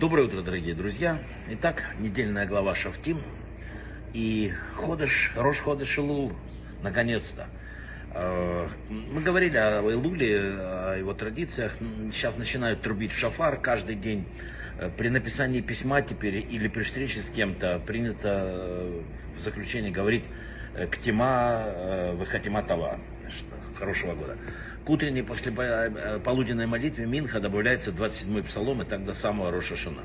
Доброе утро, дорогие друзья. Итак, недельная глава Шафтим. И Ходыш, Рош Ходыш Илул, наконец-то. Э, мы говорили о Илуле, о его традициях. Сейчас начинают трубить в шафар каждый день. Э, при написании письма теперь или при встрече с кем-то принято э, в заключении говорить «Ктима, выхатима тава». Хорошего года. К утренней после полуденной молитве Минха добавляется 27-й псалом и так до самого Рошашана.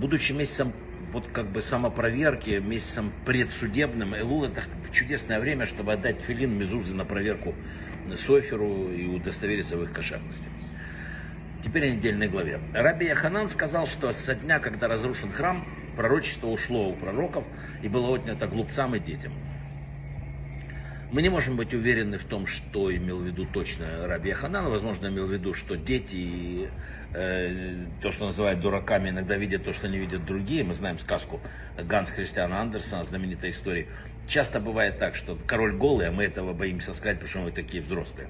Будучи месяцем вот как бы самопроверки, месяцем предсудебным, Элул это чудесное время, чтобы отдать филин Мезузы на проверку Соферу и удостовериться в их кошерности. Теперь о недельной главе. Раби Яханан сказал, что со дня, когда разрушен храм, пророчество ушло у пророков и было отнято глупцам и детям. Мы не можем быть уверены в том, что имел в виду точно Раби Ханан. Возможно, имел в виду, что дети, э, то, что называют дураками, иногда видят то, что не видят другие. Мы знаем сказку Ганс Христиана Андерсона, знаменитой истории. Часто бывает так, что король голый, а мы этого боимся сказать, потому что мы такие взрослые.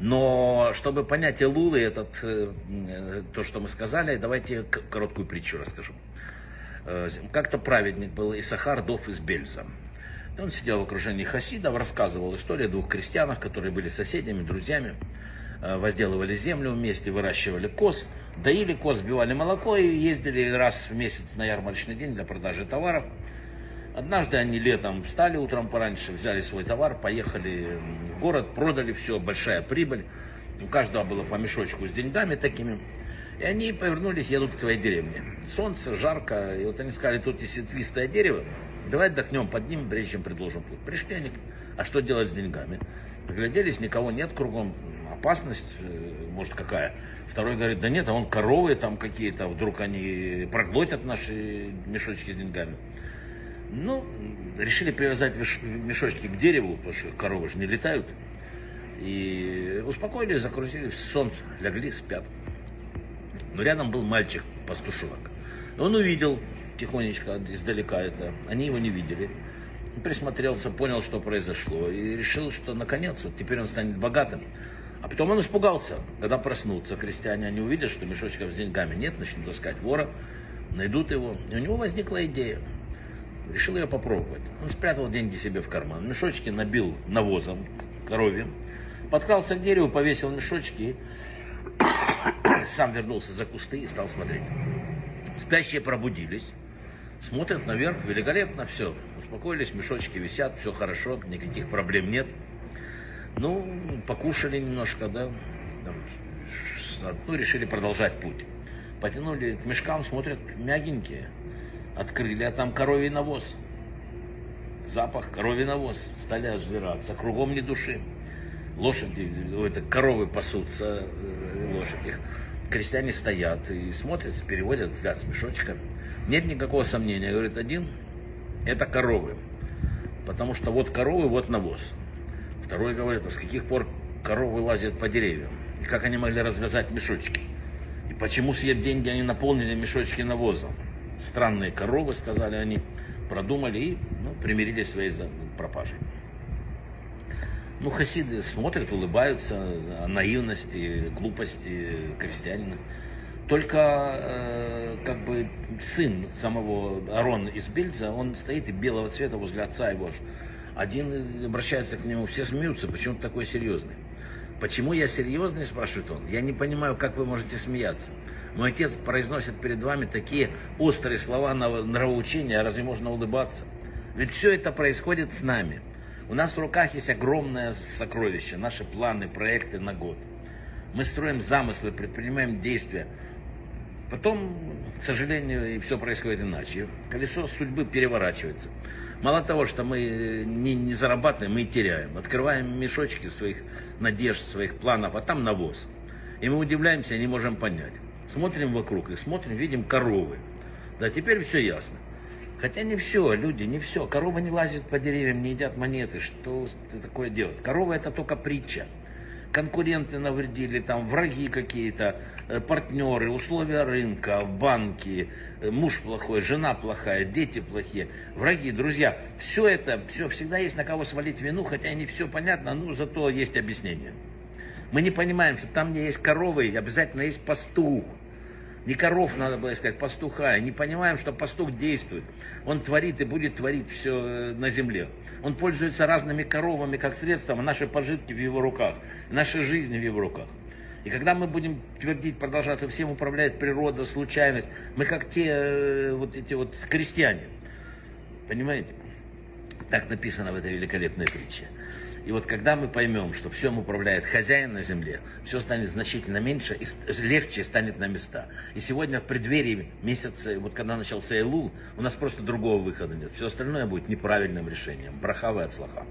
Но чтобы понять Элулы, этот, э, то, что мы сказали, давайте короткую притчу расскажу. Э, как-то праведник был Исахар Дов из Бельза. Он сидел в окружении хасидов, рассказывал историю о двух крестьянах, которые были соседями, друзьями, э, возделывали землю вместе, выращивали коз, доили коз, сбивали молоко и ездили раз в месяц на ярмарочный день для продажи товаров. Однажды они летом встали утром пораньше, взяли свой товар, поехали в город, продали все, большая прибыль. У каждого было по мешочку с деньгами такими. И они повернулись, едут к своей деревне. Солнце, жарко, и вот они сказали, тут есть ветвистое дерево, Давай отдохнем, поднимем, прежде чем предложим путь. Пришли они, а что делать с деньгами? Погляделись, никого нет кругом, опасность, э, может какая. Второй говорит, да нет, а он коровы там какие-то, вдруг они проглотят наши мешочки с деньгами. Ну, решили привязать мешочки к дереву, потому что коровы же не летают. И успокоились, закрутили в сон, легли, спят. Но рядом был мальчик, пастушок. Он увидел тихонечко издалека это. Они его не видели. Присмотрелся, понял, что произошло. И решил, что наконец, вот теперь он станет богатым. А потом он испугался, когда проснутся крестьяне, они увидят, что мешочков с деньгами нет, начнут искать вора, найдут его. И у него возникла идея. Решил ее попробовать. Он спрятал деньги себе в карман, мешочки набил навозом, коровьем, подкрался к дереву, повесил мешочки, сам вернулся за кусты и стал смотреть. Спящие пробудились, смотрят наверх, великолепно все. Успокоились, мешочки висят, все хорошо, никаких проблем нет. Ну, покушали немножко, да, ну, решили продолжать путь. Потянули к мешкам, смотрят, мягенькие. Открыли, а там коровий навоз. Запах, коровий навоз. Стали озираться, кругом ни души. Лошади, это, коровы пасутся, э, лошади крестьяне стоят и смотрят, переводят взгляд с мешочка. Нет никакого сомнения. Говорит, один – это коровы. Потому что вот коровы, вот навоз. Второй говорит, а с каких пор коровы лазят по деревьям? И как они могли развязать мешочки? И почему съев деньги они наполнили мешочки навозом? Странные коровы, сказали они, продумали и ну, примирили свои пропажи. Ну, хасиды смотрят, улыбаются о наивности, глупости крестьянина. Только э, как бы сын самого Арона из Бельза, он стоит и белого цвета возле отца его. Один обращается к нему, все смеются, почему ты такой серьезный? Почему я серьезный, спрашивает он. Я не понимаю, как вы можете смеяться. Мой отец произносит перед вами такие острые слова на нравоучения, разве можно улыбаться? Ведь все это происходит с нами. У нас в руках есть огромное сокровище, наши планы, проекты на год. Мы строим замыслы, предпринимаем действия. Потом, к сожалению, и все происходит иначе. Колесо судьбы переворачивается. Мало того, что мы не, не зарабатываем, мы и теряем. Открываем мешочки своих надежд, своих планов, а там навоз. И мы удивляемся, не можем понять. Смотрим вокруг и смотрим, видим коровы. Да, теперь все ясно. Хотя не все, люди, не все. Корова не лазит по деревьям, не едят монеты. Что такое делать? Корова это только притча. Конкуренты навредили, там враги какие-то, э, партнеры, условия рынка, банки, э, муж плохой, жена плохая, дети плохие, враги, друзья. Все это, все всегда есть на кого свалить вину, хотя не все понятно, но зато есть объяснение. Мы не понимаем, что там, где есть коровы, обязательно есть пастух. Не коров надо было искать, пастуха. И не понимаем, что пастух действует. Он творит и будет творить все э, на земле. Он пользуется разными коровами как средством, а наши пожитки в его руках, наши жизни в его руках. И когда мы будем твердить, продолжать, что всем управляет природа, случайность, мы как те э, вот эти вот крестьяне. Понимаете? Так написано в этой великолепной притче. И вот когда мы поймем, что всем управляет хозяин на земле, все станет значительно меньше и легче станет на места. И сегодня в преддверии месяца, вот когда начался Элул, у нас просто другого выхода нет. Все остальное будет неправильным решением. Брахавы от слаха.